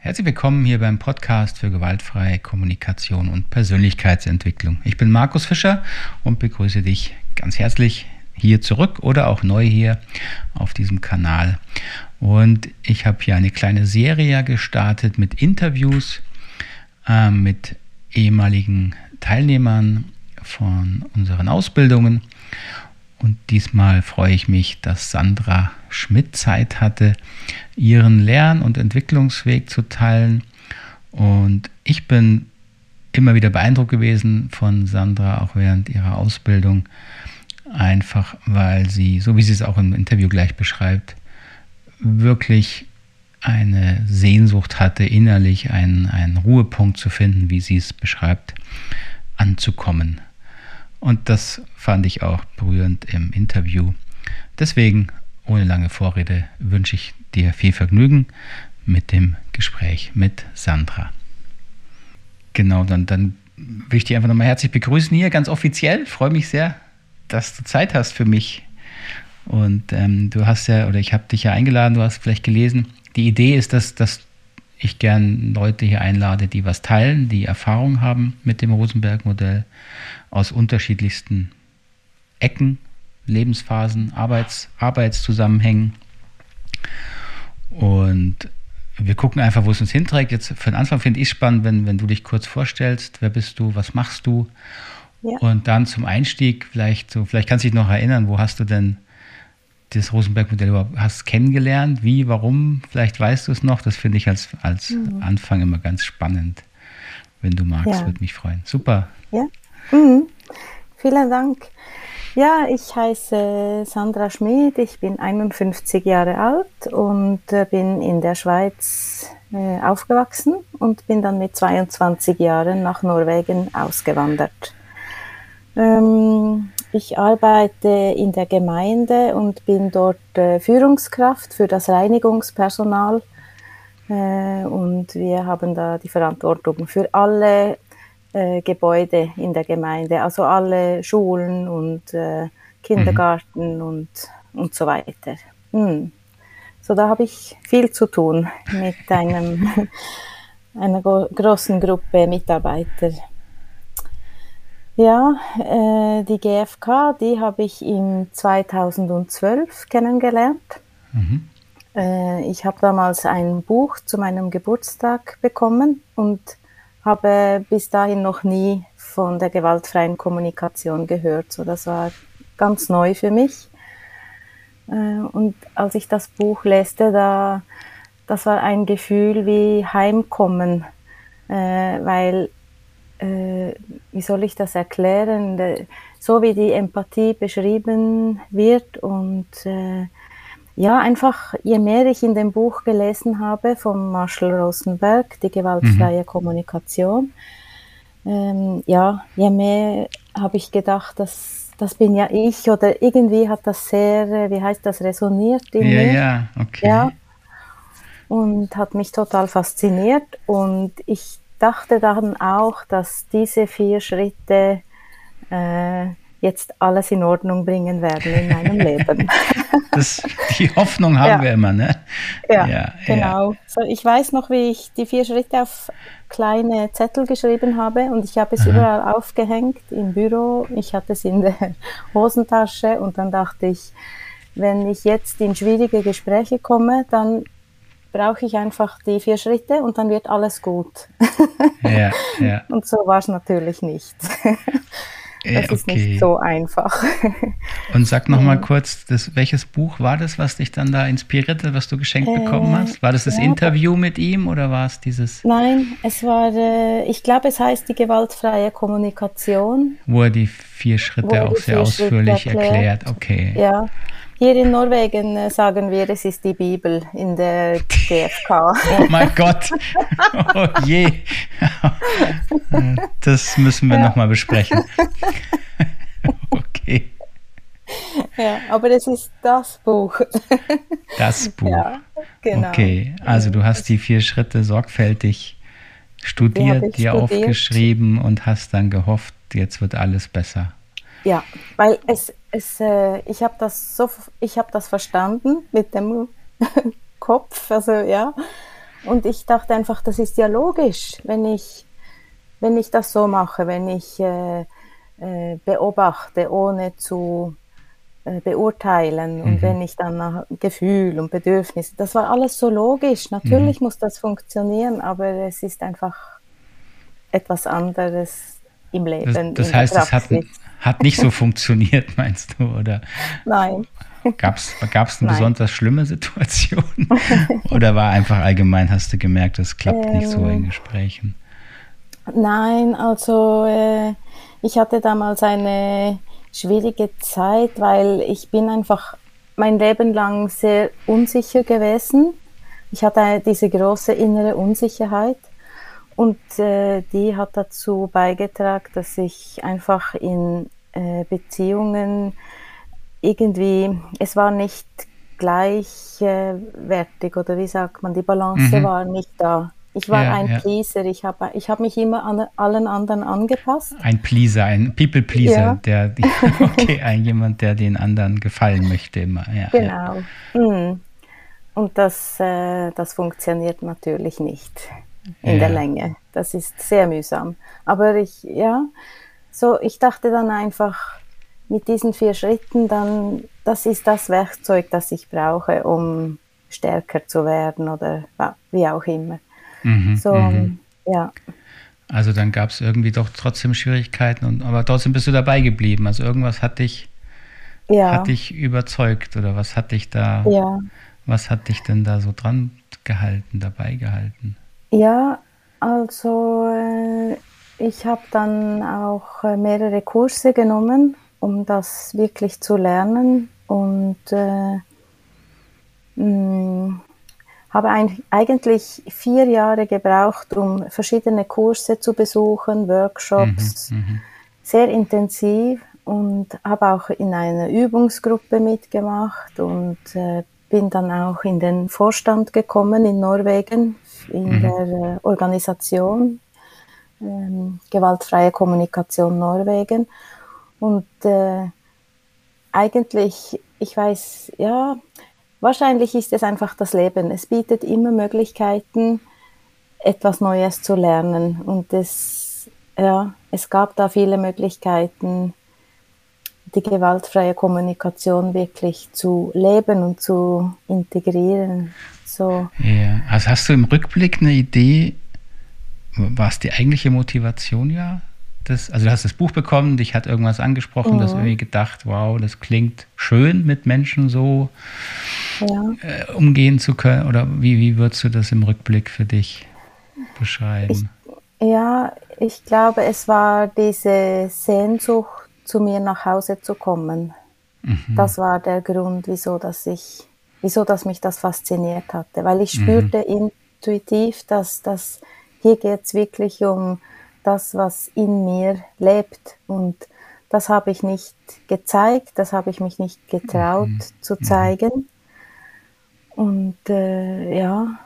Herzlich willkommen hier beim Podcast für gewaltfreie Kommunikation und Persönlichkeitsentwicklung. Ich bin Markus Fischer und begrüße dich ganz herzlich hier zurück oder auch neu hier auf diesem Kanal. Und ich habe hier eine kleine Serie gestartet mit Interviews äh, mit ehemaligen Teilnehmern von unseren Ausbildungen. Und diesmal freue ich mich, dass Sandra Schmidt Zeit hatte, ihren Lern- und Entwicklungsweg zu teilen. Und ich bin immer wieder beeindruckt gewesen von Sandra, auch während ihrer Ausbildung. Einfach weil sie, so wie sie es auch im Interview gleich beschreibt, wirklich eine Sehnsucht hatte, innerlich einen, einen Ruhepunkt zu finden, wie sie es beschreibt, anzukommen. Und das fand ich auch berührend im Interview. Deswegen, ohne lange Vorrede, wünsche ich dir viel Vergnügen mit dem Gespräch mit Sandra. Genau, dann, dann will ich dich einfach nochmal herzlich begrüßen hier, ganz offiziell. Freue mich sehr, dass du Zeit hast für mich. Und ähm, du hast ja, oder ich habe dich ja eingeladen, du hast vielleicht gelesen. Die Idee ist, dass, dass ich gern Leute hier einlade, die was teilen, die Erfahrung haben mit dem Rosenberg-Modell aus unterschiedlichsten Ecken, Lebensphasen, Arbeits, Arbeitszusammenhängen. Und wir gucken einfach, wo es uns hinträgt. Jetzt für den Anfang finde ich es spannend, wenn, wenn du dich kurz vorstellst. Wer bist du? Was machst du? Ja. Und dann zum Einstieg vielleicht so, vielleicht kannst du dich noch erinnern, wo hast du denn das Rosenberg-Modell überhaupt hast kennengelernt? Wie, warum? Vielleicht weißt du es noch. Das finde ich als, als mhm. Anfang immer ganz spannend. Wenn du magst, ja. würde mich freuen. Super. Ja. Mhm. Vielen Dank. Ja, ich heiße Sandra Schmid, ich bin 51 Jahre alt und äh, bin in der Schweiz äh, aufgewachsen und bin dann mit 22 Jahren nach Norwegen ausgewandert. Ähm, ich arbeite in der Gemeinde und bin dort äh, Führungskraft für das Reinigungspersonal. Und wir haben da die Verantwortung für alle äh, Gebäude in der Gemeinde, also alle Schulen und äh, Kindergarten mhm. und, und so weiter. Hm. So, da habe ich viel zu tun mit einem, einer großen Gruppe Mitarbeiter. Ja, äh, die GfK, die habe ich im 2012 kennengelernt. Mhm. Äh, ich habe damals ein Buch zu meinem Geburtstag bekommen und habe bis dahin noch nie von der gewaltfreien Kommunikation gehört. So, das war ganz neu für mich. Äh, und als ich das Buch leste, da, das war ein Gefühl wie Heimkommen, äh, weil äh, wie soll ich das erklären, so wie die Empathie beschrieben wird und ja, einfach je mehr ich in dem Buch gelesen habe von Marshall Rosenberg, die gewaltfreie mhm. Kommunikation, ähm, ja, je mehr habe ich gedacht, dass das bin ja ich oder irgendwie hat das sehr, wie heißt das, resoniert in ja, mir. Ja, okay. Ja, und hat mich total fasziniert und ich dachte dann auch, dass diese vier Schritte äh, jetzt alles in Ordnung bringen werden in meinem Leben. Das, die Hoffnung haben ja. wir immer, ne? Ja, ja genau. Ja. So, ich weiß noch, wie ich die vier Schritte auf kleine Zettel geschrieben habe und ich habe es Aha. überall aufgehängt im Büro. Ich hatte es in der Hosentasche und dann dachte ich, wenn ich jetzt in schwierige Gespräche komme, dann brauche ich einfach die vier Schritte und dann wird alles gut. Ja, ja. Und so war es natürlich nicht. Das okay. ist nicht so einfach. Und sag noch mal kurz, das, welches Buch war das, was dich dann da inspirierte, was du geschenkt äh, bekommen hast? War das das ja, Interview mit ihm oder war es dieses? Nein, es war, äh, ich glaube, es heißt die gewaltfreie Kommunikation. Wo er die vier Schritte auch sehr ausführlich erklärt. erklärt. Okay. Ja, hier in Norwegen äh, sagen wir, es ist die Bibel in der GfK. Oh mein Gott. Oh je. Das müssen wir ja. nochmal besprechen. Okay. Ja, aber es ist das Buch. Das Buch. Ja, genau. Okay, also du hast die vier Schritte sorgfältig studiert, dir aufgeschrieben und hast dann gehofft, jetzt wird alles besser. Ja, weil es, es äh, ich habe das so, ich habe das verstanden mit dem Kopf, also ja. Und ich dachte einfach, das ist ja logisch, wenn ich, wenn ich das so mache, wenn ich äh, äh, beobachte, ohne zu äh, beurteilen und mhm. wenn ich dann nach Gefühl und Bedürfnis, das war alles so logisch. Natürlich mhm. muss das funktionieren, aber es ist einfach etwas anderes im Leben. Das, das heißt, es hat, hat nicht so funktioniert, meinst du, oder? Nein. Gab es eine Nein. besonders schlimme Situation? oder war einfach allgemein, hast du gemerkt, es klappt ähm, nicht so in ähm, Gesprächen? Nein, also äh, ich hatte damals eine schwierige Zeit, weil ich bin einfach mein Leben lang sehr unsicher gewesen. Ich hatte diese große innere Unsicherheit und äh, die hat dazu beigetragen, dass ich einfach in äh, Beziehungen irgendwie, es war nicht gleichwertig oder wie sagt man, die Balance mhm. war nicht da. Ich war ja, ein ja. Pleaser. Ich habe ich hab mich immer an allen anderen angepasst. Ein Pleaser, ein People Pleaser, ja. der okay, ein jemand, der den anderen gefallen möchte immer. genau. Mhm. Und das, äh, das funktioniert natürlich nicht in der Länge. Das ist sehr mühsam. Aber ich, ja, so, ich dachte dann einfach, mit diesen vier Schritten, dann, das ist das Werkzeug, das ich brauche, um stärker zu werden oder wie auch immer. Mhm, so, mhm. ja. Also dann gab es irgendwie doch trotzdem Schwierigkeiten, und, aber trotzdem bist du dabei geblieben. Also irgendwas hat dich, ja. hat dich überzeugt oder was hat dich da, ja. was hat dich denn da so dran gehalten, dabei gehalten? Ja, also äh, ich habe dann auch äh, mehrere Kurse genommen, um das wirklich zu lernen und äh, mh, habe ein, eigentlich vier Jahre gebraucht, um verschiedene Kurse zu besuchen, Workshops, mhm, mhm, sehr intensiv und habe auch in einer Übungsgruppe mitgemacht und äh, bin dann auch in den Vorstand gekommen in Norwegen, in mhm. der äh, Organisation ähm, Gewaltfreie Kommunikation Norwegen. Und äh, eigentlich, ich weiß, ja, Wahrscheinlich ist es einfach das Leben. Es bietet immer Möglichkeiten, etwas Neues zu lernen. Und es, ja, es gab da viele Möglichkeiten, die gewaltfreie Kommunikation wirklich zu leben und zu integrieren. So. Ja. Also hast du im Rückblick eine Idee, was die eigentliche Motivation ja das, also du hast das Buch bekommen, dich hat irgendwas angesprochen, mhm. du hast irgendwie gedacht, wow, das klingt schön, mit Menschen so ja. äh, umgehen zu können. Oder wie, wie würdest du das im Rückblick für dich beschreiben? Ich, ja, ich glaube, es war diese Sehnsucht, zu mir nach Hause zu kommen. Mhm. Das war der Grund, wieso, dass ich, wieso, dass mich das fasziniert hatte, weil ich mhm. spürte mhm. intuitiv, dass das hier geht es wirklich um das, was in mir lebt. Und das habe ich nicht gezeigt, das habe ich mich nicht getraut mhm. zu mhm. zeigen. Und äh, ja,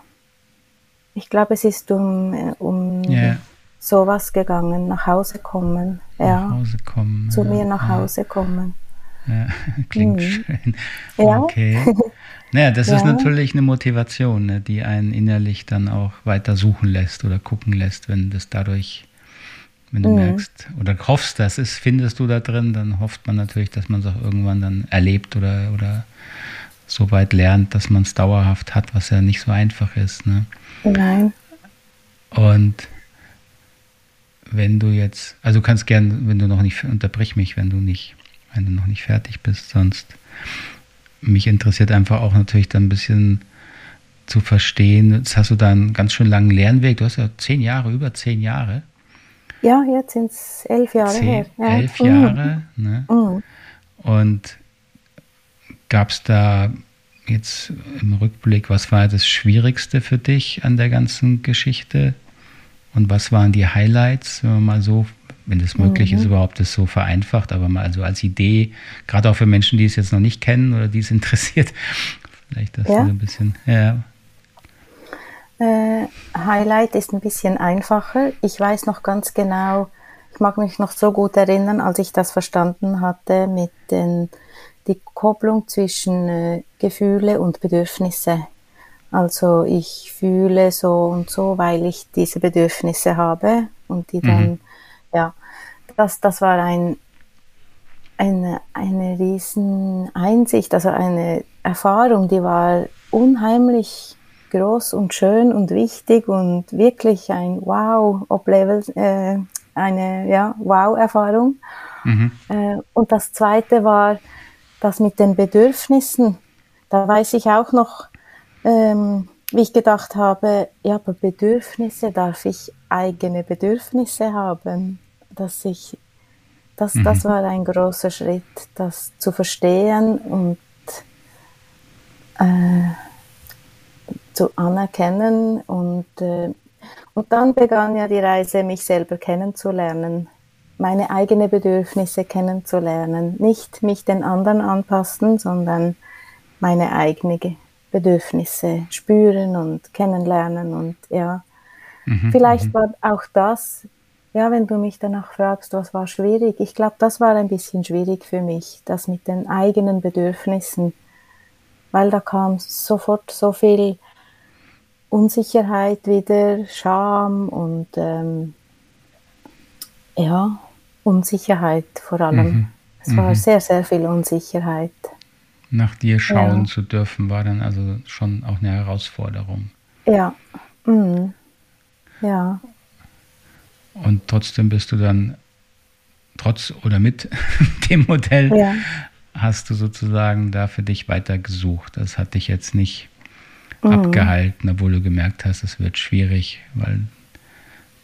ich glaube, es ist um, äh, um yeah. Sowas gegangen, nach Hause kommen. Ja. Nach Hause kommen. Zu ja, mir nach ja. Hause kommen. Ja, klingt mhm. schön. Ja. Okay. Naja, das ist natürlich eine Motivation, ne, die einen innerlich dann auch weiter suchen lässt oder gucken lässt, wenn das dadurch wenn du mhm. merkst oder hoffst, das ist, findest du da drin, dann hofft man natürlich, dass man es auch irgendwann dann erlebt oder, oder so weit lernt, dass man es dauerhaft hat, was ja nicht so einfach ist. Ne? Nein. Und wenn du jetzt, also du kannst gern, wenn du noch nicht, unterbrich mich, wenn du nicht, wenn du noch nicht fertig bist, sonst mich interessiert einfach auch natürlich dann ein bisschen zu verstehen. Jetzt hast du da einen ganz schön langen Lernweg. Du hast ja zehn Jahre, über zehn Jahre. Ja, jetzt sind es elf Jahre Zehn, her. Ja. Elf Jahre. Mhm. Ne? Mhm. Und gab es da jetzt im Rückblick, was war das Schwierigste für dich an der ganzen Geschichte? Und was waren die Highlights, wenn man mal so, wenn das möglich mhm. ist, überhaupt das so vereinfacht, aber mal so als Idee, gerade auch für Menschen, die es jetzt noch nicht kennen oder die es interessiert, vielleicht das ja. so ein bisschen, ja. Äh, Highlight ist ein bisschen einfacher. Ich weiß noch ganz genau, ich mag mich noch so gut erinnern, als ich das verstanden hatte mit den, die Kopplung zwischen äh, Gefühle und Bedürfnisse. Also ich fühle so und so, weil ich diese Bedürfnisse habe und die dann, mhm. ja, das, das war ein, eine, eine riesen Einsicht, also eine Erfahrung, die war unheimlich groß und schön und wichtig und wirklich ein Wow, ob Level, äh, eine ja, Wow-Erfahrung. Mhm. Äh, und das zweite war das mit den Bedürfnissen. Da weiß ich auch noch, ähm, wie ich gedacht habe, ja, aber Bedürfnisse, darf ich eigene Bedürfnisse haben? Dass ich, das, mhm. das war ein großer Schritt, das zu verstehen und äh, zu anerkennen und äh, und dann begann ja die Reise, mich selber kennenzulernen, meine eigenen Bedürfnisse kennenzulernen, nicht mich den anderen anpassen, sondern meine eigenen Bedürfnisse spüren und kennenlernen und ja, mhm, vielleicht mhm. war auch das, ja, wenn du mich danach fragst, was war schwierig, ich glaube, das war ein bisschen schwierig für mich, das mit den eigenen Bedürfnissen, weil da kam sofort so viel Unsicherheit wieder, Scham und ähm, ja, Unsicherheit vor allem. Mhm. Es war mhm. sehr, sehr viel Unsicherheit. Nach dir schauen ja. zu dürfen, war dann also schon auch eine Herausforderung. Ja. Mhm. Ja. Und trotzdem bist du dann, trotz oder mit dem Modell, ja. hast du sozusagen da für dich weiter gesucht. Das hat dich jetzt nicht mhm. abgehalten, obwohl du gemerkt hast, es wird schwierig, weil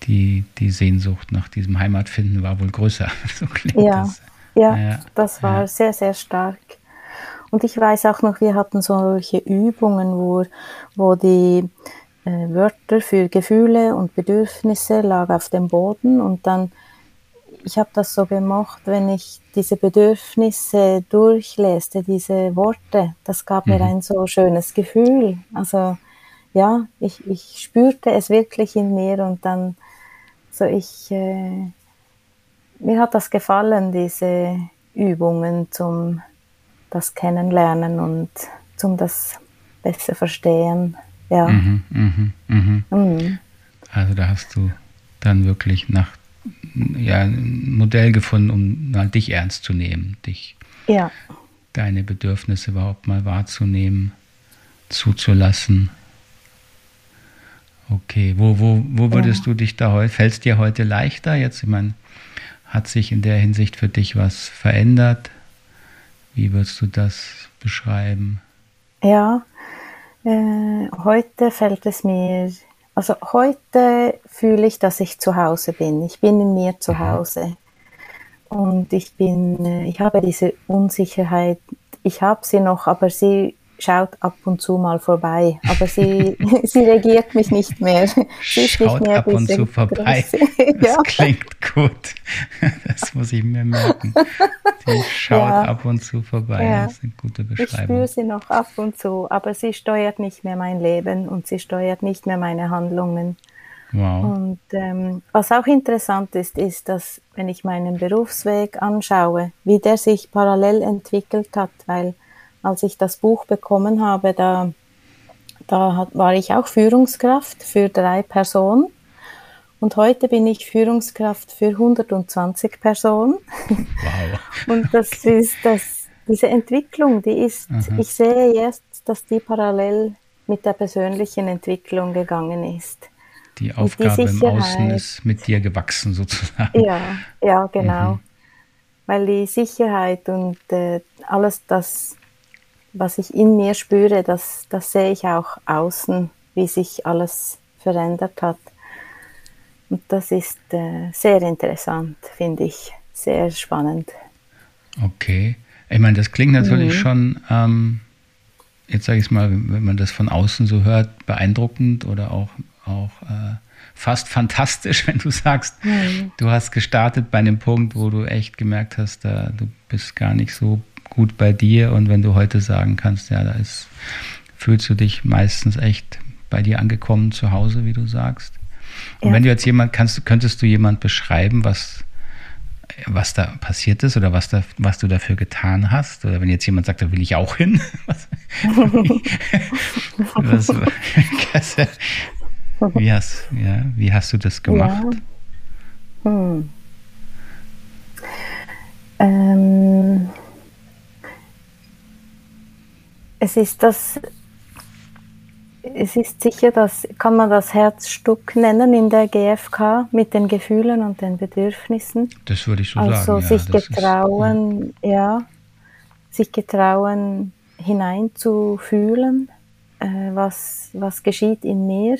die, die Sehnsucht nach diesem Heimatfinden war wohl größer. So klingt ja, das. Ja, ja, das war ja. sehr, sehr stark. Und ich weiß auch noch, wir hatten solche Übungen, wo, wo die äh, Wörter für Gefühle und Bedürfnisse lag auf dem Boden und dann ich habe das so gemacht, wenn ich diese Bedürfnisse durchleste, diese Worte, das gab mhm. mir ein so schönes Gefühl. Also ja, ich, ich spürte es wirklich in mir und dann so ich, äh, mir hat das gefallen, diese Übungen zum das Kennenlernen und zum das besser verstehen. Ja. Mhm, mh, mh. Mhm. Also da hast du dann wirklich nach ja, ein Modell gefunden, um mal dich ernst zu nehmen, dich, ja. deine Bedürfnisse überhaupt mal wahrzunehmen, zuzulassen. Okay, wo, wo, wo würdest ja. du dich da heute, fällt es dir heute leichter jetzt? Ich meine, hat sich in der Hinsicht für dich was verändert? Wie würdest du das beschreiben? Ja, äh, heute fällt es mir also heute fühle ich, dass ich zu Hause bin. Ich bin in mir zu Hause. Und ich bin, äh, ich habe diese Unsicherheit, ich habe sie noch, aber sie schaut ab und zu mal vorbei, aber sie, sie regiert mich nicht mehr. Sie schaut mehr ab und zu vorbei. Das ja. klingt gut. Das muss ich mir merken. Sie schaut ja. ab und zu vorbei. Ja. Das ist eine gute Beschreibung. Ich spüre sie noch ab und zu, aber sie steuert nicht mehr mein Leben und sie steuert nicht mehr meine Handlungen. Wow. Und ähm, was auch interessant ist, ist, dass wenn ich meinen Berufsweg anschaue, wie der sich parallel entwickelt hat, weil als ich das Buch bekommen habe, da, da hat, war ich auch Führungskraft für drei Personen. Und heute bin ich Führungskraft für 120 Personen. Wow. Und das ist das, diese Entwicklung, die ist, Aha. ich sehe jetzt, dass die parallel mit der persönlichen Entwicklung gegangen ist. Die Aufgabe die im Außen ist mit dir gewachsen sozusagen. Ja, ja, genau. Mhm. Weil die Sicherheit und äh, alles das was ich in mir spüre, das, das sehe ich auch außen, wie sich alles verändert hat. Und das ist äh, sehr interessant, finde ich, sehr spannend. Okay. Ich meine, das klingt natürlich mhm. schon, ähm, jetzt sage ich es mal, wenn man das von außen so hört, beeindruckend oder auch, auch äh, fast fantastisch, wenn du sagst, mhm. du hast gestartet bei einem Punkt, wo du echt gemerkt hast, da, du bist gar nicht so gut bei dir und wenn du heute sagen kannst, ja, da ist, fühlst du dich meistens echt bei dir angekommen zu Hause, wie du sagst. Und ja. wenn du jetzt jemand kannst, könntest du jemand beschreiben, was was da passiert ist oder was, da, was du dafür getan hast? Oder wenn jetzt jemand sagt, da will ich auch hin? was, wie, hast, ja, wie hast du das gemacht? Ja. Hm. Ähm, es ist das es ist sicher, das kann man das Herzstück nennen in der GfK mit den Gefühlen und den Bedürfnissen. Das würde ich so also sagen. Also sich getrauen, ist, ja. ja. sich getrauen hineinzufühlen, äh, was, was geschieht in mir,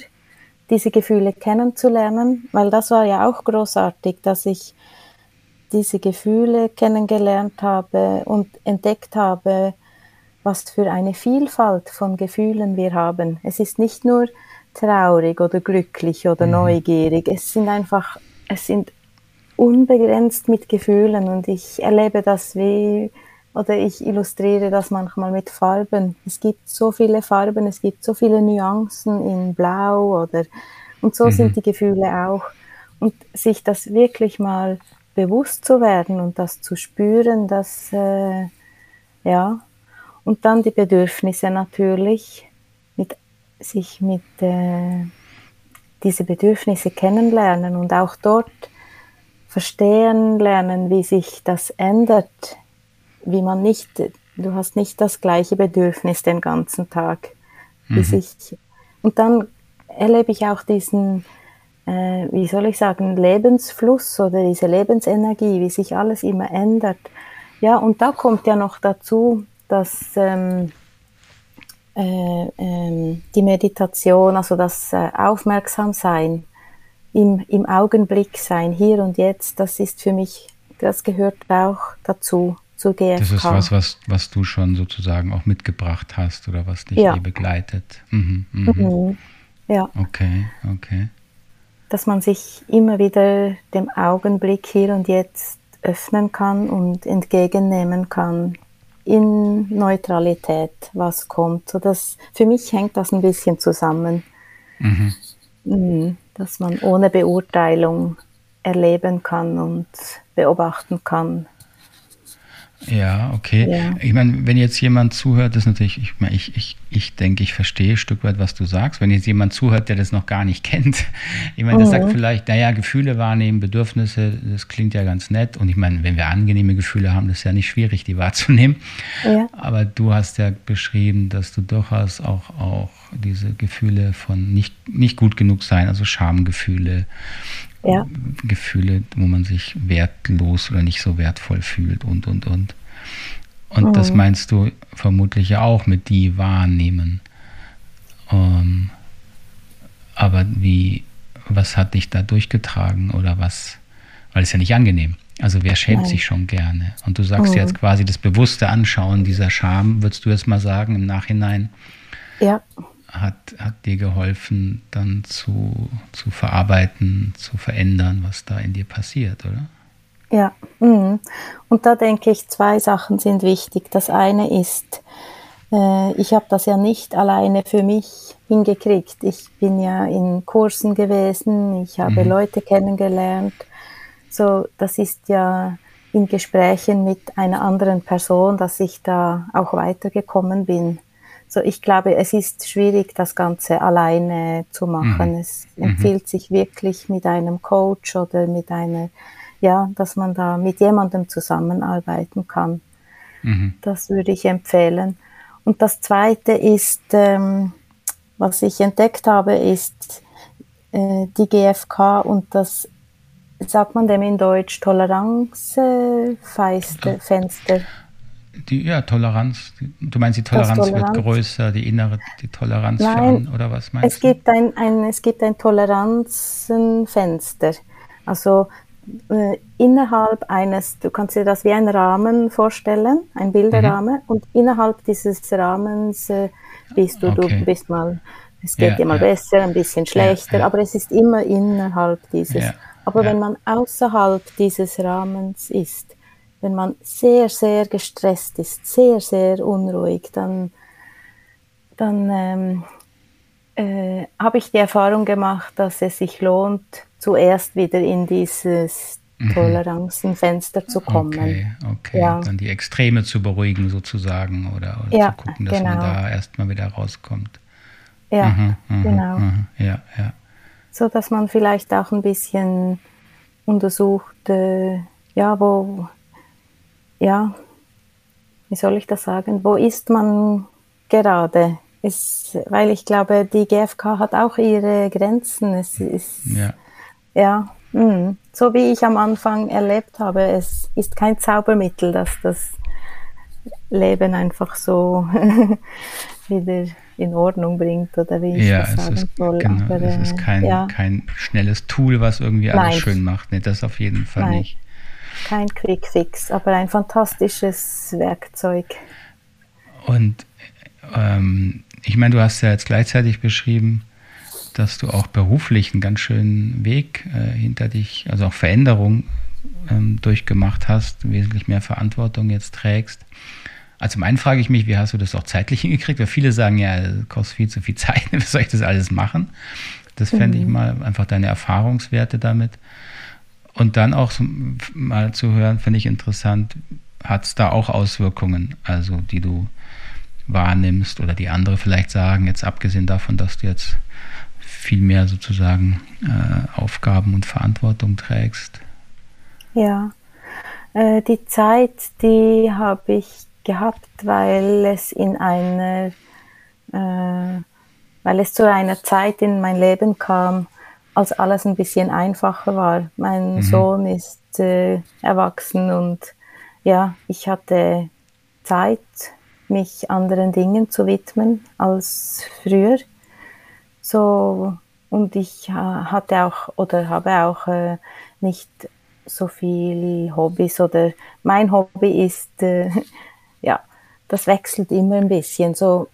diese Gefühle kennenzulernen, weil das war ja auch großartig, dass ich diese Gefühle kennengelernt habe und entdeckt habe, was für eine Vielfalt von Gefühlen wir haben. Es ist nicht nur traurig oder glücklich oder mhm. neugierig. Es sind einfach, es sind unbegrenzt mit Gefühlen und ich erlebe das wie, oder ich illustriere das manchmal mit Farben. Es gibt so viele Farben, es gibt so viele Nuancen in Blau oder, und so mhm. sind die Gefühle auch. Und sich das wirklich mal bewusst zu werden und das zu spüren, das, äh, ja, und dann die Bedürfnisse natürlich, mit, sich mit äh, diese Bedürfnisse kennenlernen und auch dort verstehen lernen, wie sich das ändert, wie man nicht, du hast nicht das gleiche Bedürfnis den ganzen Tag. Wie mhm. sich, und dann erlebe ich auch diesen, äh, wie soll ich sagen, Lebensfluss oder diese Lebensenergie, wie sich alles immer ändert. Ja, und da kommt ja noch dazu, dass ähm, äh, äh, die Meditation, also das äh, Aufmerksamsein, im, im Augenblick sein, hier und jetzt, das ist für mich, das gehört auch dazu, zur GFK. Das ist was, was, was du schon sozusagen auch mitgebracht hast oder was dich ja. begleitet. Mhm, mhm. Mhm. Ja. Okay, okay. Dass man sich immer wieder dem Augenblick hier und jetzt öffnen kann und entgegennehmen kann, in Neutralität, was kommt. So dass, für mich hängt das ein bisschen zusammen, mhm. mhm. dass man ohne Beurteilung erleben kann und beobachten kann, ja, okay. Ja. Ich meine, wenn jetzt jemand zuhört, das ist natürlich, ich, meine, ich, ich, ich denke, ich verstehe ein Stück weit, was du sagst. Wenn jetzt jemand zuhört, der das noch gar nicht kennt, ich meine, der mhm. sagt vielleicht, naja, Gefühle wahrnehmen, Bedürfnisse, das klingt ja ganz nett. Und ich meine, wenn wir angenehme Gefühle haben, das ist ja nicht schwierig, die wahrzunehmen. Ja. Aber du hast ja beschrieben, dass du durchaus auch, auch diese Gefühle von nicht, nicht gut genug sein, also Schamgefühle, ja. Gefühle, wo man sich wertlos oder nicht so wertvoll fühlt und, und, und. Und mhm. das meinst du vermutlich ja auch mit die wahrnehmen. Um, ähm, aber wie, was hat dich da durchgetragen oder was? Weil es ja nicht angenehm. Also wer schämt Nein. sich schon gerne? Und du sagst mhm. jetzt quasi das bewusste Anschauen dieser Scham, würdest du jetzt mal sagen im Nachhinein? Ja hat, hat dir geholfen, dann zu, zu verarbeiten, zu verändern, was da in dir passiert, oder? Ja, mhm. und da denke ich, zwei Sachen sind wichtig. Das eine ist, äh, ich habe das ja nicht alleine für mich hingekriegt. Ich bin ja in Kursen gewesen, ich habe mhm. Leute kennengelernt. So, das ist ja in Gesprächen mit einer anderen Person, dass ich da auch weitergekommen bin. So, ich glaube, es ist schwierig, das Ganze alleine zu machen. Mhm. Es mhm. empfiehlt mhm. sich wirklich mit einem Coach oder mit einer, ja, dass man da mit jemandem zusammenarbeiten kann. Mhm. Das würde ich empfehlen. Und das Zweite ist, ähm, was ich entdeckt habe, ist äh, die GfK und das, sagt man dem in Deutsch, Toleranzfenster. Fenster die ja, Toleranz. Du meinst, die Toleranz, Toleranz, wird größer, die innere die Toleranz Nein, für oder was meinst es du? Gibt ein, ein, es gibt ein Toleranzenfenster. Also äh, innerhalb eines, du kannst dir das wie ein Rahmen vorstellen, ein Bilderrahmen, mhm. und innerhalb dieses Rahmens äh, bist du, okay. du bist mal, es geht ja, dir mal ja. besser, ein bisschen schlechter, ja, aber es ist immer innerhalb dieses. aber wenn man außerhalb dieses Rahmens ist, wenn man sehr, sehr gestresst ist, sehr, sehr unruhig, dann, dann ähm, äh, habe ich die Erfahrung gemacht, dass es sich lohnt, zuerst wieder in dieses mhm. Toleranzenfenster zu kommen. Okay, okay. Ja. Dann die Extreme zu beruhigen sozusagen oder, oder ja, zu gucken, dass genau. man da erstmal wieder rauskommt. Ja, mhm, mhm genau. Mhm, ja, ja. So dass man vielleicht auch ein bisschen untersucht, äh, ja, wo, ja, wie soll ich das sagen, wo ist man gerade? Ist, weil ich glaube, die GfK hat auch ihre Grenzen. Es ist, ja, ja mh. Mm. so wie ich am Anfang erlebt habe, es ist kein Zaubermittel, dass das Leben einfach so wieder in Ordnung bringt oder wie ich ja, das sagen ist, soll. Genau, Aber, es ist kein, ja. kein schnelles Tool, was irgendwie alles Nein. schön macht. Nee, das auf jeden Fall Nein. nicht. Kein Quick Fix, aber ein fantastisches Werkzeug. Und ähm, ich meine, du hast ja jetzt gleichzeitig beschrieben, dass du auch beruflich einen ganz schönen Weg äh, hinter dich, also auch Veränderungen ähm, durchgemacht hast, wesentlich mehr Verantwortung jetzt trägst. Also zum einen frage ich mich, wie hast du das auch zeitlich hingekriegt? Weil viele sagen ja, es kostet viel zu viel Zeit, wie soll ich das alles machen? Das fände mhm. ich mal einfach deine Erfahrungswerte damit. Und dann auch mal zu hören, finde ich interessant, hat es da auch Auswirkungen, also die du wahrnimmst oder die andere vielleicht sagen, jetzt abgesehen davon, dass du jetzt viel mehr sozusagen äh, Aufgaben und Verantwortung trägst? Ja, äh, die Zeit, die habe ich gehabt, weil es in einer, äh, weil es zu einer Zeit in mein Leben kam, als alles ein bisschen einfacher war. Mein mhm. Sohn ist äh, erwachsen und ja, ich hatte Zeit mich anderen Dingen zu widmen als früher. So, und ich äh, hatte auch oder habe auch äh, nicht so viel Hobbys oder mein Hobby ist, äh, ja, das wechselt immer ein bisschen. So,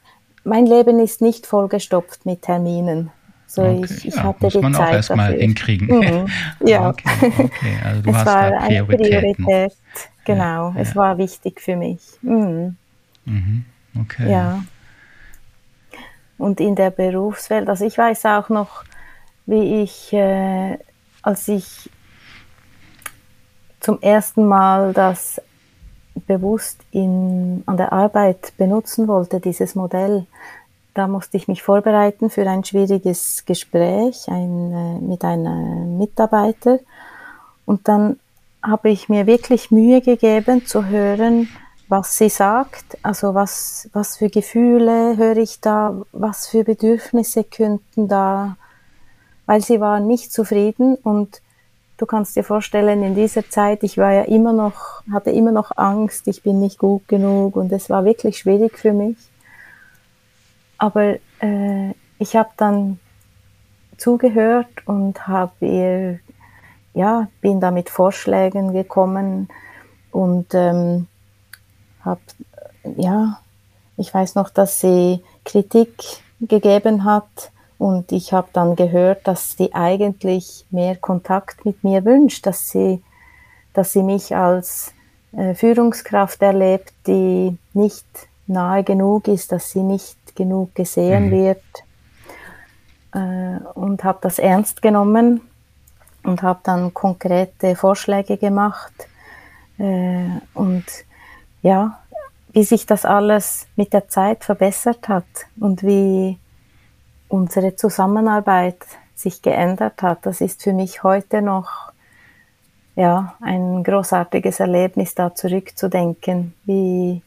mein Leben ist nicht vollgestopft mit Terminen. So, okay, ich, ich ja, hatte muss die man Zeit auch erstmal hinkriegen. Mhm, ja. okay, okay, also du es hast war da eine Priorität. Genau, ja, es war wichtig für mich. Mhm. Mhm. Okay. Ja. Und in der Berufswelt, also ich weiß auch noch, wie ich, äh, als ich zum ersten Mal das bewusst in, an der Arbeit benutzen wollte, dieses Modell, da musste ich mich vorbereiten für ein schwieriges Gespräch ein, äh, mit einem Mitarbeiter. Und dann habe ich mir wirklich Mühe gegeben zu hören, was sie sagt, also was, was für Gefühle höre ich da, was für Bedürfnisse könnten da, weil sie war nicht zufrieden. Und du kannst dir vorstellen, in dieser Zeit, ich war ja immer noch, hatte immer noch Angst, ich bin nicht gut genug. Und es war wirklich schwierig für mich. Aber äh, ich habe dann zugehört und habe ja, bin da mit Vorschlägen gekommen und ähm, habe, ja, ich weiß noch, dass sie Kritik gegeben hat und ich habe dann gehört, dass sie eigentlich mehr Kontakt mit mir wünscht, dass sie, dass sie mich als äh, Führungskraft erlebt, die nicht nahe genug ist, dass sie nicht genug gesehen mhm. wird. Äh, und habe das ernst genommen und habe dann konkrete Vorschläge gemacht. Äh, und ja, wie sich das alles mit der Zeit verbessert hat und wie unsere Zusammenarbeit sich geändert hat. Das ist für mich heute noch ja, ein großartiges Erlebnis, da zurückzudenken, wie,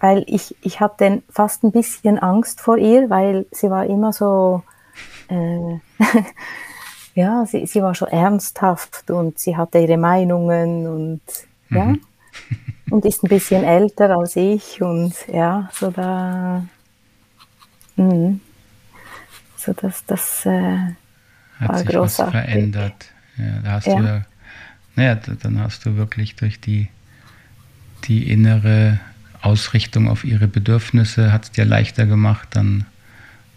weil ich, ich hatte fast ein bisschen Angst vor ihr, weil sie war immer so, äh, ja, sie, sie war so ernsthaft und sie hatte ihre Meinungen und ja, mhm. und ist ein bisschen älter als ich und ja, so da, mh, so dass das äh, hat war sich großartig. was verändert. Ja, da hast ja. du ja, naja, dann hast du wirklich durch die, die innere Ausrichtung auf ihre Bedürfnisse hat es dir leichter gemacht, dann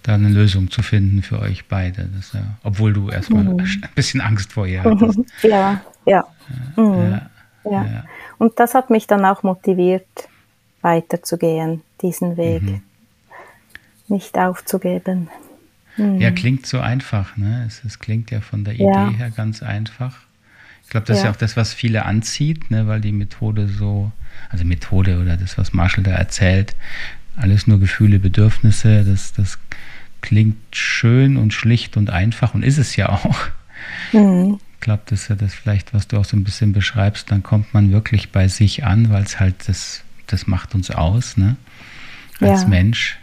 da eine Lösung zu finden für euch beide. Das, ja, obwohl du erstmal mhm. ein bisschen Angst vor ihr hattest. Ja, ja. Mhm. ja. ja. Und das hat mich dann auch motiviert, weiterzugehen, diesen Weg. Mhm. Nicht aufzugeben. Mhm. Ja, klingt so einfach. Ne? Es, es, klingt ja von der Idee her ganz einfach. Ich glaube, das ist ja auch das, was viele anzieht, ne, weil die Methode so, also Methode oder das, was Marshall da erzählt, alles nur Gefühle, Bedürfnisse, das, das klingt schön und schlicht und einfach und ist es ja auch. Mhm. Ich glaube, das ist ja das vielleicht, was du auch so ein bisschen beschreibst, dann kommt man wirklich bei sich an, weil es halt das, das macht uns aus, ne? Als ja. Mensch.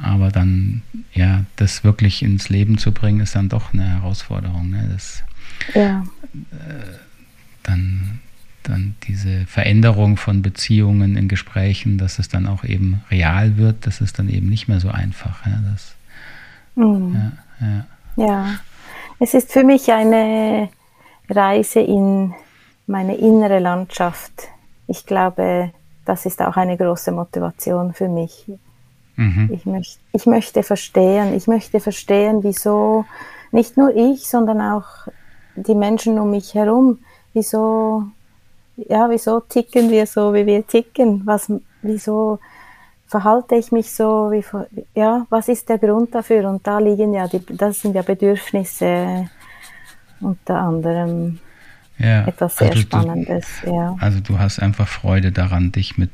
Aber dann, ja, das wirklich ins Leben zu bringen, ist dann doch eine Herausforderung. Ne? Das, ja. Äh, dann, dann diese Veränderung von Beziehungen in Gesprächen, dass es dann auch eben real wird, das ist dann eben nicht mehr so einfach. Ja, das, mhm. ja, ja. ja, es ist für mich eine Reise in meine innere Landschaft. Ich glaube, das ist auch eine große Motivation für mich. Mhm. Ich, möcht, ich möchte verstehen, ich möchte verstehen, wieso nicht nur ich, sondern auch die Menschen um mich herum, wieso, ja, wieso ticken wir so, wie wir ticken? Was, wieso verhalte ich mich so, wie, ja, was ist der Grund dafür? Und da liegen ja, die, das sind ja Bedürfnisse unter anderem ja, etwas sehr also Spannendes. Du, ja. Also du hast einfach Freude daran, dich mit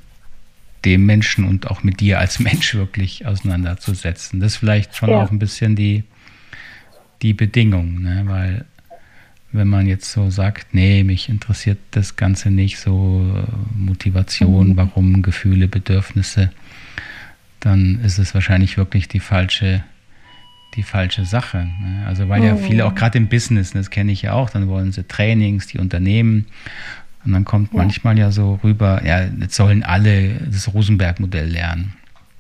dem Menschen und auch mit dir als Mensch wirklich auseinanderzusetzen. Das ist vielleicht schon ja. auch ein bisschen die, die Bedingung, ne? weil wenn man jetzt so sagt, nee, mich interessiert das Ganze nicht, so äh, Motivation, mhm. warum, Gefühle, Bedürfnisse, dann ist es wahrscheinlich wirklich die falsche, die falsche Sache. Ne? Also weil ja viele, auch gerade im Business, das kenne ich ja auch, dann wollen sie Trainings, die Unternehmen und dann kommt ja. manchmal ja so rüber, ja, jetzt sollen alle das Rosenberg-Modell lernen.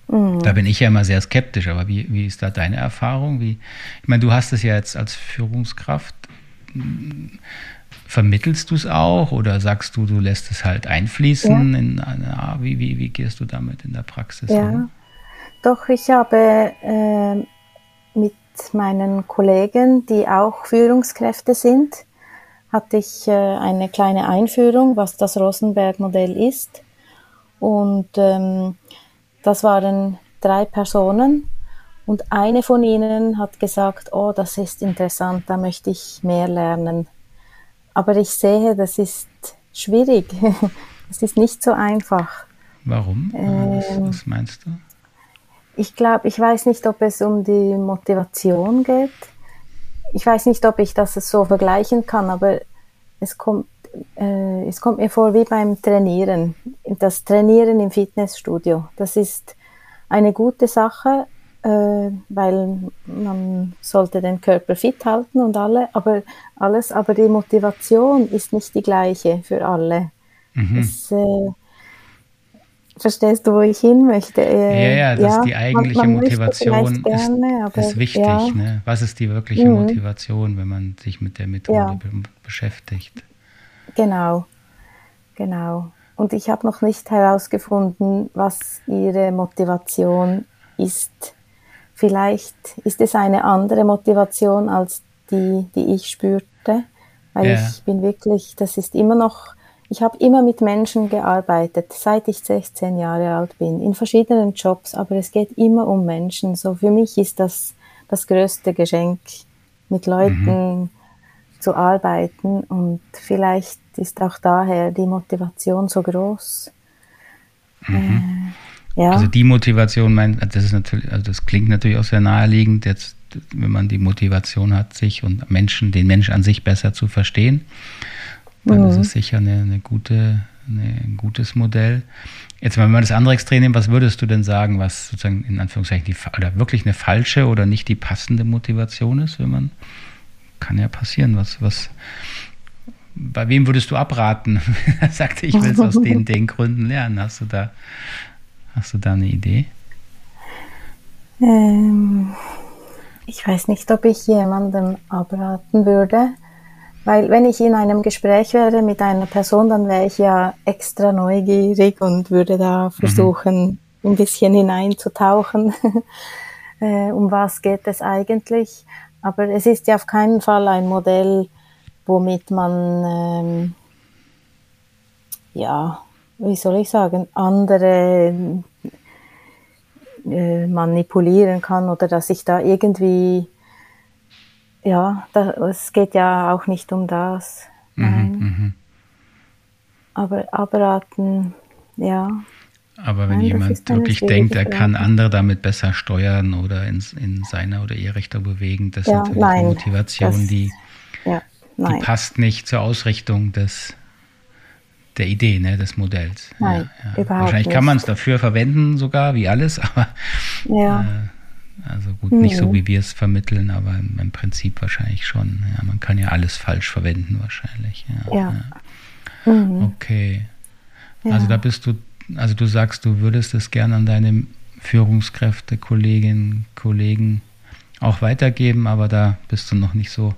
Mhm. Da bin ich ja immer sehr skeptisch, aber wie, wie ist da deine Erfahrung? Wie, ich meine, du hast es ja jetzt als Führungskraft. Vermittelst du es auch oder sagst du, du lässt es halt einfließen? Ja. In eine, wie, wie, wie gehst du damit in der Praxis ja. um? Doch, ich habe äh, mit meinen Kollegen, die auch Führungskräfte sind, hatte ich äh, eine kleine Einführung, was das Rosenberg-Modell ist. Und ähm, das waren drei Personen und eine von ihnen hat gesagt, oh, das ist interessant, da möchte ich mehr lernen. Aber ich sehe, das ist schwierig. Es ist nicht so einfach. Warum? Ähm, was, was meinst du? Ich glaube, ich weiß nicht, ob es um die Motivation geht ich weiß nicht, ob ich das so vergleichen kann, aber es kommt, äh, es kommt mir vor wie beim Trainieren. Das Trainieren im Fitnessstudio, das ist eine gute Sache, äh, weil man sollte den Körper fit halten und alle, aber alles, aber die Motivation ist nicht die gleiche für alle. Mhm. Es, äh, Verstehst du, wo ich hin möchte? Äh, ja, ja, das ja, ist die eigentliche Motivation gerne, ist, ist, wichtig. Ja. Ne? Was ist die wirkliche mhm. Motivation, wenn man sich mit der Methode ja. be beschäftigt? Genau, genau. Und ich habe noch nicht herausgefunden, was ihre Motivation ist. Vielleicht ist es eine andere Motivation als die, die ich spürte, weil ich bin wirklich, das ist immer noch ich habe immer mit Menschen gearbeitet, seit ich 16 Jahre alt bin, in verschiedenen Jobs, aber es geht immer um Menschen. So für mich ist das das größte Geschenk, mit Leuten mhm. zu arbeiten und vielleicht ist auch daher die Motivation so groß. Mhm. Äh, ja. Also die Motivation, mein, das ist natürlich, also das klingt natürlich auch sehr naheliegend, jetzt, wenn man die Motivation hat, sich und Menschen, den Menschen an sich besser zu verstehen dann mhm. ist es sicher eine, eine gute, eine, ein gutes Modell. Jetzt, wenn wir das andere Extrem nehmen, was würdest du denn sagen, was sozusagen in Anführungszeichen die, oder wirklich eine falsche oder nicht die passende Motivation ist, wenn man, kann ja passieren, was, was, bei wem würdest du abraten? er sagte, ich will es aus den, den Gründen lernen. Hast du da, hast du da eine Idee? Ähm, ich weiß nicht, ob ich jemandem abraten würde. Weil wenn ich in einem Gespräch wäre mit einer Person, dann wäre ich ja extra neugierig und würde da mhm. versuchen, mhm. ein bisschen hineinzutauchen. äh, um was geht es eigentlich? Aber es ist ja auf keinen Fall ein Modell, womit man, ähm, ja, wie soll ich sagen, andere äh, manipulieren kann oder dass ich da irgendwie ja, da, es geht ja auch nicht um das. aber abraten, ja. Aber wenn Nein, jemand wirklich denkt, er kann andere damit besser steuern oder in, in seiner oder ihre Richtung bewegen, das ja, ist natürlich nein, eine Motivation, das, die, ja, die passt nicht zur Ausrichtung des, der Idee, ne, des Modells. Nein, ja, überhaupt Wahrscheinlich nicht. kann man es dafür verwenden, sogar wie alles, aber ja. äh, also gut, nicht so, wie wir es vermitteln, aber im, im, Prinzip wahrscheinlich schon. Ja, man kann ja alles falsch verwenden wahrscheinlich. Ja. ja. ja. Mhm. Okay. Also da bist du, also du sagst, du würdest es gerne an deine Führungskräfte, Kolleginnen, Kollegen auch weitergeben, aber da bist du noch nicht so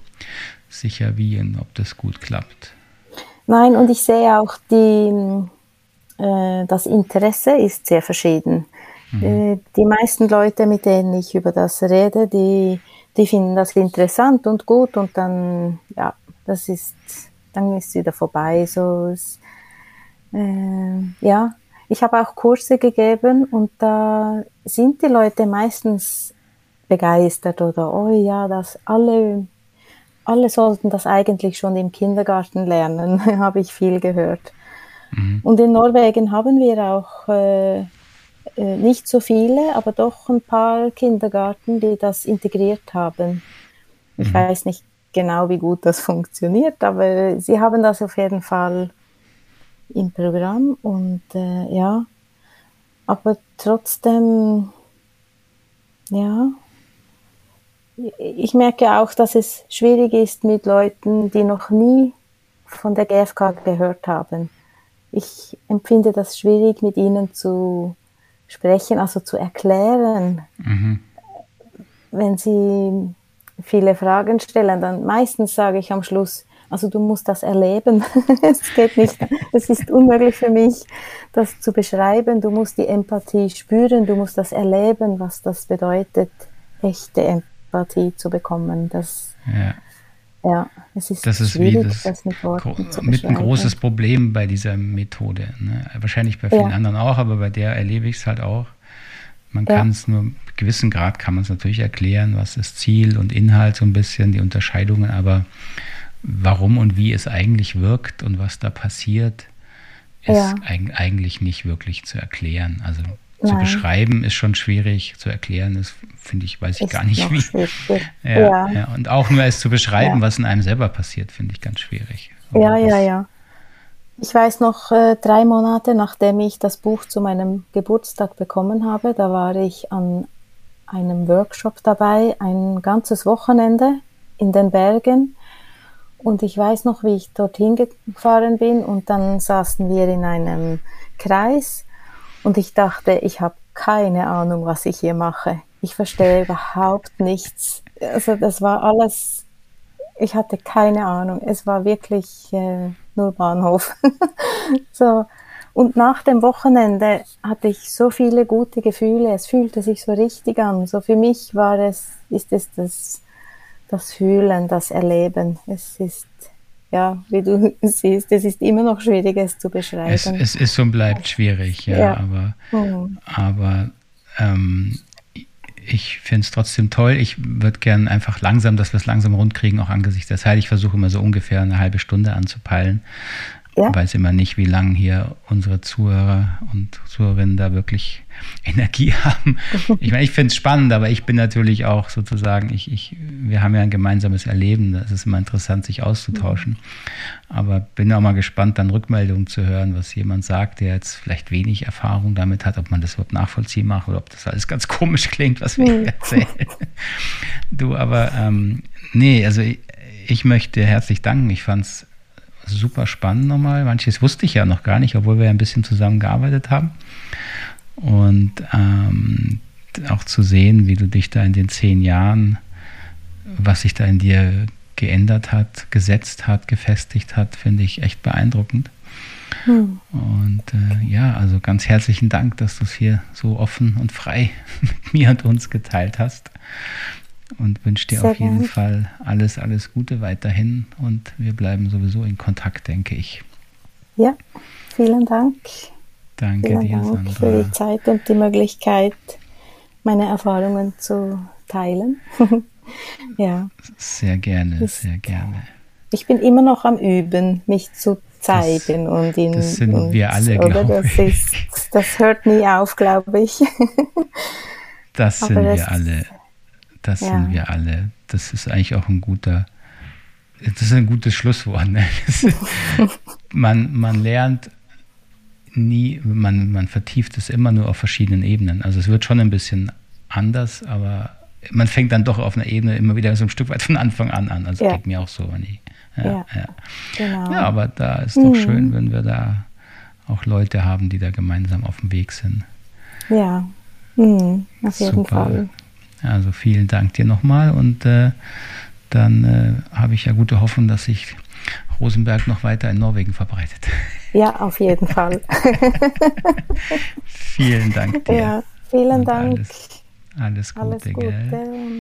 sicher, wie und ob das gut klappt. Nein, und ich sehe auch die, äh, das Interesse ist sehr verschieden. Mhm. Äh, die meisten Leute, mit denen ich über das rede, die, die finden das interessant und gut und dann, ja, das ist, dann ist es wieder vorbei. So, es, äh, ja, ich habe auch Kurse gegeben und da sind die Leute meistens begeistert oder, oh ja, dass alle, alle sollten das eigentlich schon im Kindergarten lernen, habe ich viel gehört. Mhm. Und in Norwegen haben wir auch äh, äh, nicht so viele, aber doch ein paar Kindergarten, die das integriert haben. Ich mhm. weiß nicht genau, wie gut das funktioniert, aber sie haben das auf jeden Fall im Programm und äh, ja, aber trotzdem, ja, ich merke auch, dass es schwierig ist mit Leuten, die noch nie von der GfK gehört haben. Ich empfinde das schwierig, mit ihnen zu sprechen, also zu erklären. Mhm. Wenn sie viele Fragen stellen, dann meistens sage ich am Schluss, also du musst das erleben. es geht nicht, es ist unmöglich für mich, das zu beschreiben. Du musst die Empathie spüren, du musst das erleben, was das bedeutet, echte Empathie zu bekommen. Das, ja. Ja, es ist, das ist wie das, das mit, mit ein großes Problem bei dieser Methode. Ne? Wahrscheinlich bei vielen ja. anderen auch, aber bei der erlebe ich es halt auch. Man ja. kann es nur, gewissen Grad kann man es natürlich erklären, was ist Ziel und Inhalt so ein bisschen, die Unterscheidungen, aber warum und wie es eigentlich wirkt und was da passiert, ist ja. eigentlich nicht wirklich zu erklären. Also zu beschreiben ist schon schwierig, zu erklären ist, finde ich, weiß ich ist gar nicht wie. Ja, ja. ja, Und auch nur es zu beschreiben, was in einem selber passiert, finde ich ganz schwierig. ja, ja, ja. Ich weiß noch, äh, drei Monate nachdem ich das Buch zu meinem Geburtstag bekommen habe, da war ich an einem Workshop dabei, ein ganzes Wochenende in den Bergen. Und ich weiß noch, wie ich dorthin gefahren bin und dann saßen wir in einem Kreis und ich dachte, ich habe keine Ahnung, was ich hier mache. Ich verstehe überhaupt nichts. Also das war alles, ich hatte keine Ahnung. Es war wirklich äh, nur Bahnhof. so. Und nach dem Wochenende hatte ich so viele gute Gefühle. Es fühlte sich so richtig an. So für mich war es, ist es das, das Fühlen, das Erleben. Es ist ja, wie du siehst, es ist immer noch schwierig, es zu beschreiben. Es, es ist und bleibt schwierig, ja, ja. aber, mhm. aber ähm, ich finde es trotzdem toll. Ich würde gerne einfach langsam, dass wir es langsam rundkriegen, auch angesichts der Zeit. Ich versuche immer so ungefähr eine halbe Stunde anzupeilen ja. weiß immer nicht, wie lange hier unsere Zuhörer und Zuhörerinnen da wirklich Energie haben. Ich meine, ich finde es spannend, aber ich bin natürlich auch sozusagen, ich, ich, wir haben ja ein gemeinsames Erleben, das ist immer interessant, sich auszutauschen. Aber bin auch mal gespannt, dann Rückmeldungen zu hören, was jemand sagt, der jetzt vielleicht wenig Erfahrung damit hat, ob man das überhaupt nachvollziehen macht oder ob das alles ganz komisch klingt, was wir hier erzählen. Du, aber ähm, nee, also ich, ich möchte herzlich danken. Ich fand es super spannend nochmal. Manches wusste ich ja noch gar nicht, obwohl wir ja ein bisschen zusammengearbeitet haben. Und ähm, auch zu sehen, wie du dich da in den zehn Jahren, was sich da in dir geändert hat, gesetzt hat, gefestigt hat, finde ich echt beeindruckend. Hm. Und äh, ja, also ganz herzlichen Dank, dass du es hier so offen und frei mit mir und uns geteilt hast und wünsche dir Sehr auf jeden gern. Fall alles, alles Gute weiterhin und wir bleiben sowieso in Kontakt, denke ich. Ja, vielen Dank. Danke vielen dir, Dank Sandra. für die Zeit und die Möglichkeit, meine Erfahrungen zu teilen. ja. Sehr gerne, sehr gerne. Ich bin immer noch am Üben, mich zu zeigen das, und in. Das sind und, wir alle, glaube ich. Ist, das hört nie auf, glaube ich. das sind das, wir alle. Das ja. sind wir alle. Das ist eigentlich auch ein guter, das ist ein gutes Schlusswort. Ne? man, man lernt nie, man, man vertieft es immer nur auf verschiedenen Ebenen. Also es wird schon ein bisschen anders, aber man fängt dann doch auf einer Ebene immer wieder so ein Stück weit von Anfang an an. Also ja. geht mir auch so. Wenn ich, ja, ja. Ja. Genau. ja, aber da ist doch mhm. schön, wenn wir da auch Leute haben, die da gemeinsam auf dem Weg sind. Ja, mhm. auf jeden Super. Fall. Also vielen Dank dir nochmal und äh, dann äh, habe ich ja gute Hoffnung, dass sich Rosenberg noch weiter in Norwegen verbreitet. Ja, auf jeden Fall. vielen Dank dir. Ja, vielen und Dank. Alles, alles Gute. Alles Gute.